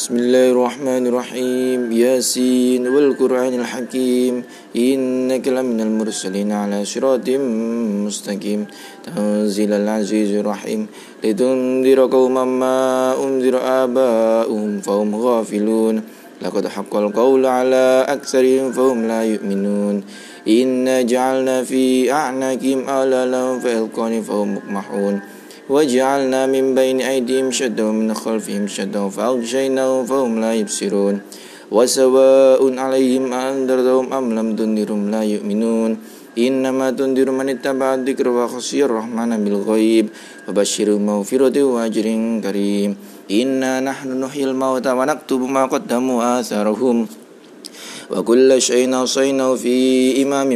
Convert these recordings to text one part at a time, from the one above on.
بسم الله الرحمن الرحيم. ياسين والقرآن الحكيم. إنك لمن المرسلين على صراط مستقيم. تنزيل العزيز الرحيم. لتنذر قوما ما أنذر آباؤهم فهم غافلون. لقد حق القول على أكثرهم فهم لا يؤمنون. إنا جعلنا في أعناقهم آلالا فألقاني فهم مقمحون. وجعلنا من بين أيديهم شدا ومن خلفهم شدا فأغشيناهم فهم لا يبصرون. وسواء عليهم أنذرتهم أم لم تنذرهم لا يؤمنون. إنما تنذر من اتبع الذكر وخشي الرحمن بالغيب وبشر مغفرة وأجر كريم. إنا نحن نحيي الموتى ونكتب ما قدموا آثارهم. وكل شيء أوصيناه في إمام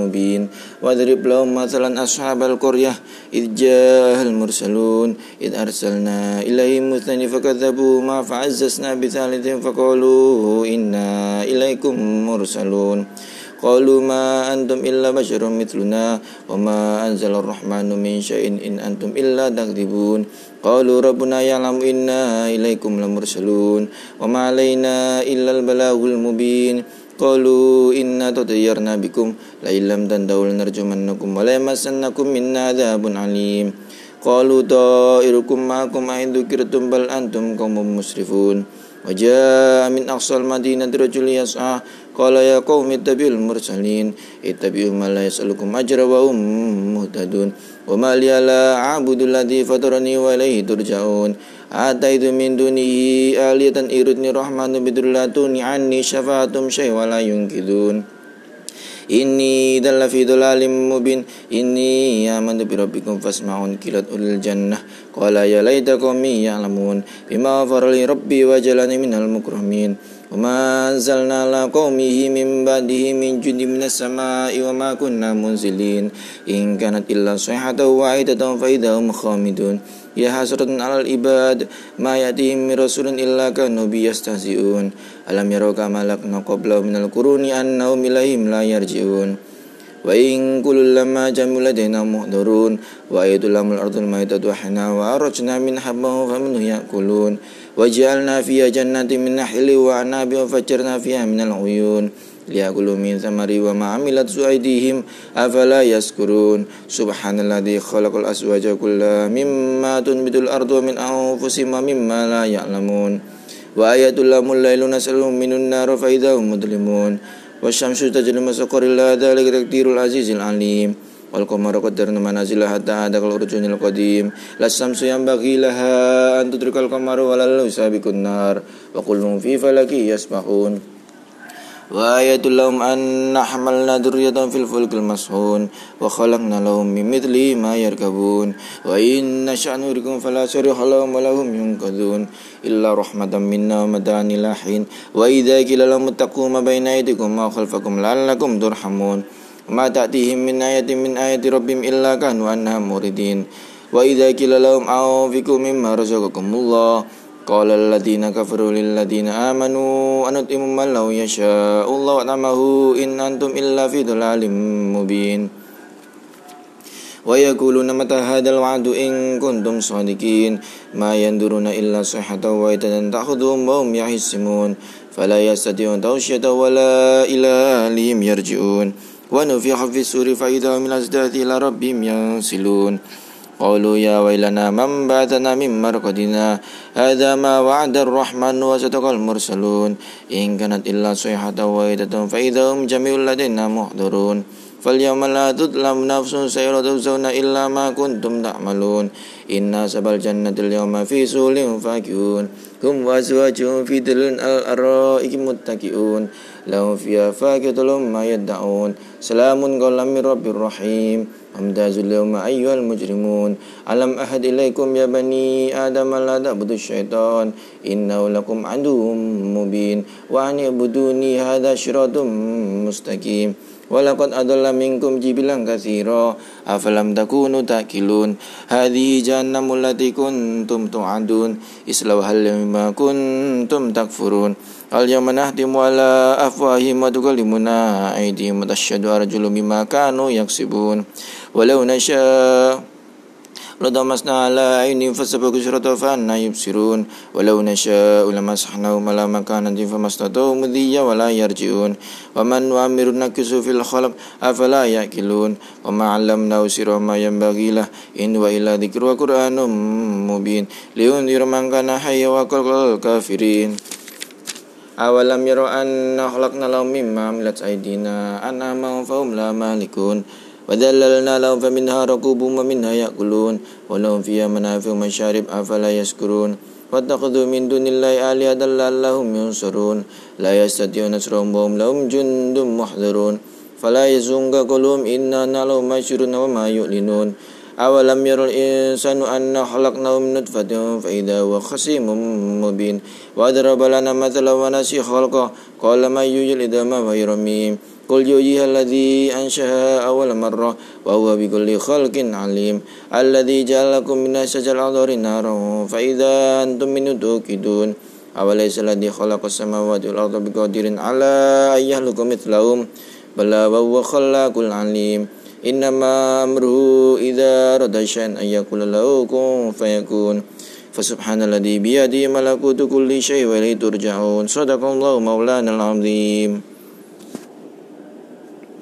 مبين. واضرب لهم مثلا أصحاب القرية إذ جاء المرسلون إذ أرسلنا إليهم مثنين فكذبوهما فعززنا بثالث فقالوا إنا إليكم مرسلون. qalu ma antum illa basharun mithluna wa ma anzal arrahmanu min syai'in in antum illa dakdibun qalu rabbuna ya'lamu inna ilaikum lamursalun wa ma alaina illa albalaghul mubin. Qalu inna tatayyarna bikum la illam tandawul narjumannakum wa la yamassannakum minna adhabun alim. Qalu ta'irukum ma'akum a'indukirtum bal antum kaumum musrifun. وجاء من أقصى المدينة رجل يسعى قال يا قوم اتبعوا المرسلين اتبعوا ما لا يسألكم أجرا وهم مهتدون وما لي لا أعبد الذي فطرني وإليه ترجعون آتيت من دونه آلية إردني الرحمن بدر لا تغني عني شفاعتهم شيء ولا ينقذون Inni idan lafi dhalalim mubin. Inni amantu bi rabbikum fasma'un kilat ulil jannah. Qala ya laytakum ya'lamun. Bima farali rabbi wa jalani minal mukrimin وما أنزلنا على قومه من بعده من جند من السماء وما كنا منزلين إن كانت إلا صيحة واحدة فإذا هم خامدون يا حسرة على العباد ما يأتيهم من رسول إلا كانوا بيستهزئون ألم يروا كما لقنا قبله من القرون أنهم إليهم لا يرجعون وإن كل لما جمع لدينا محضرون وأيد لهم الأرض الميتة وحنا وأرجنا من حبه فمنه يأكلون وجعلنا فيها جنات من نحل وعناب وفجرنا فيها من العيون ليأكلوا من ثمر وما عملت أيديهم أفلا يذكرون سبحان الذي خلق الأزواج كلها مما تنبت الأرض ومن أنفسهم ومما لا يعلمون. وآية لهم الليل نسألهم من النار فإذا هم مظلمون. والشمس تجري مسقر الله ذلك تقدير العزيز العليم. والقمر قدرنا منازل حتى عاد كالأرجون القديم. لا الشمس ينبغي لها أن تدرك القمر ولا الليل سابق النار وكلهم في فلك يسبحون. وآية لهم أن حملنا ذرية في الفلك المسحون وخلقنا لهم من مثله ما يركبون وإن نشأ نوركم فلا صريخ لهم ولا هم ينقذون إلا رحمة منا ومتاعا إلى حين. وإذا قيل لهم اتقوا ما بين أيديكم وخلفكم لعلكم ترحمون. وما تأتيهم من آية من آية ربهم إلا كانوا عنها موردين وإذا قيل لهم أنفقوا مما رزقكم الله قال الذين كفروا للذين آمنوا أنطعم من لو يشاء الله أطعمه إن أنتم إلا في ضلال مبين. ويقولون متى هذا الوعد إن كنتم صادقين؟ ما ينظرون إلا صحة وإذا تأخذهم وهم يحسمون فلا يستطيعون توشية ولا إلى أهلهم يرجعون. ونفخ في السور فإذا من الأجداث إلى ربهم ينسلون. قالوا يا ويلنا من بعثنا من مرقدنا؟ هذا ما وعد الرحمن وصدق المرسلون. إن كانت إلا صيحة واحدة فإذا هم جميع لدينا محضرون. فاليوم لا تظلم نفس سيرا تجزون إلا ما كنتم تعملون. إن سب الجنة اليوم في سول فاكهون. هم وأزواجهم في دل الأرائك متكئون. لهم فيها فاكهة ما يدعون. سلام قولا من رب رحيم. Amdazul yawma ayyuhal mujrimun. Alam ahad ilaikum ya bani Adam aladak da'budu syaitan. Innau lakum aduhum mubin. Wa ani'buduni hadha syiratum mustaqim. Walakad adalla minkum jibilan kathira. Afalam takunu takilun Hadhi jannamul latikuntum tu'adun. Islawhal yawma kuntum takfurun. اليوم نهتم على أفواههم وتكلمنا أيديهم وتشهد أرجل بما كانوا يكسبون ولو نشاء لطمسنا على عينهم فسبقوا شرطا فأنا يبصرون ولو نشاء لمسحناهم على مكانة فما استطاعوا مذيا ولا يرجعون ومن نؤمر نكس في الخلق أفلا يأكلون وما علمناه سر ما ينبغي له إن وإلا ذكر وقرآن مبين لينذر من كان حيا وقل الكافرين أولم يروا أن خلقنا لهم مما عملت أيدينا أنعاما فهم لا مالكون وذللنا لهم فمنها ركوبهم ومنها يأكلون ولهم فيها منافع ومشارب أفلا يشكرون واتخذوا من دون الله آلهة لعلهم ينصرون لا يستطيعون نصرهم وهم لهم جند محضرون فلا يزنك قلوبهم إنا نعلم ما يشرون وما يعلنون أولم ير الإنسان أن خلقناه من نطفة فإذا هو خصيم مبين وضرب لنا مثلا ونسي خلقه قال ما يوجد الإدام وهي رميم قل يحييها الذي أنشأها أول مرة وهو بكل خلق عليم الذي جعل لكم من الشجر الأخضر نارا فإذا أنتم منه توقدون أوليس الذي خلق السماوات والأرض بقادر على أن يخلق مثلهم بلى وهو خلاق العليم إنما أمره إذا أراد شيئا أن يقول له كن فيكون فسبحان الذي بيده ملكوت كل شيء وإليه ترجعون صدق الله مولانا العظيم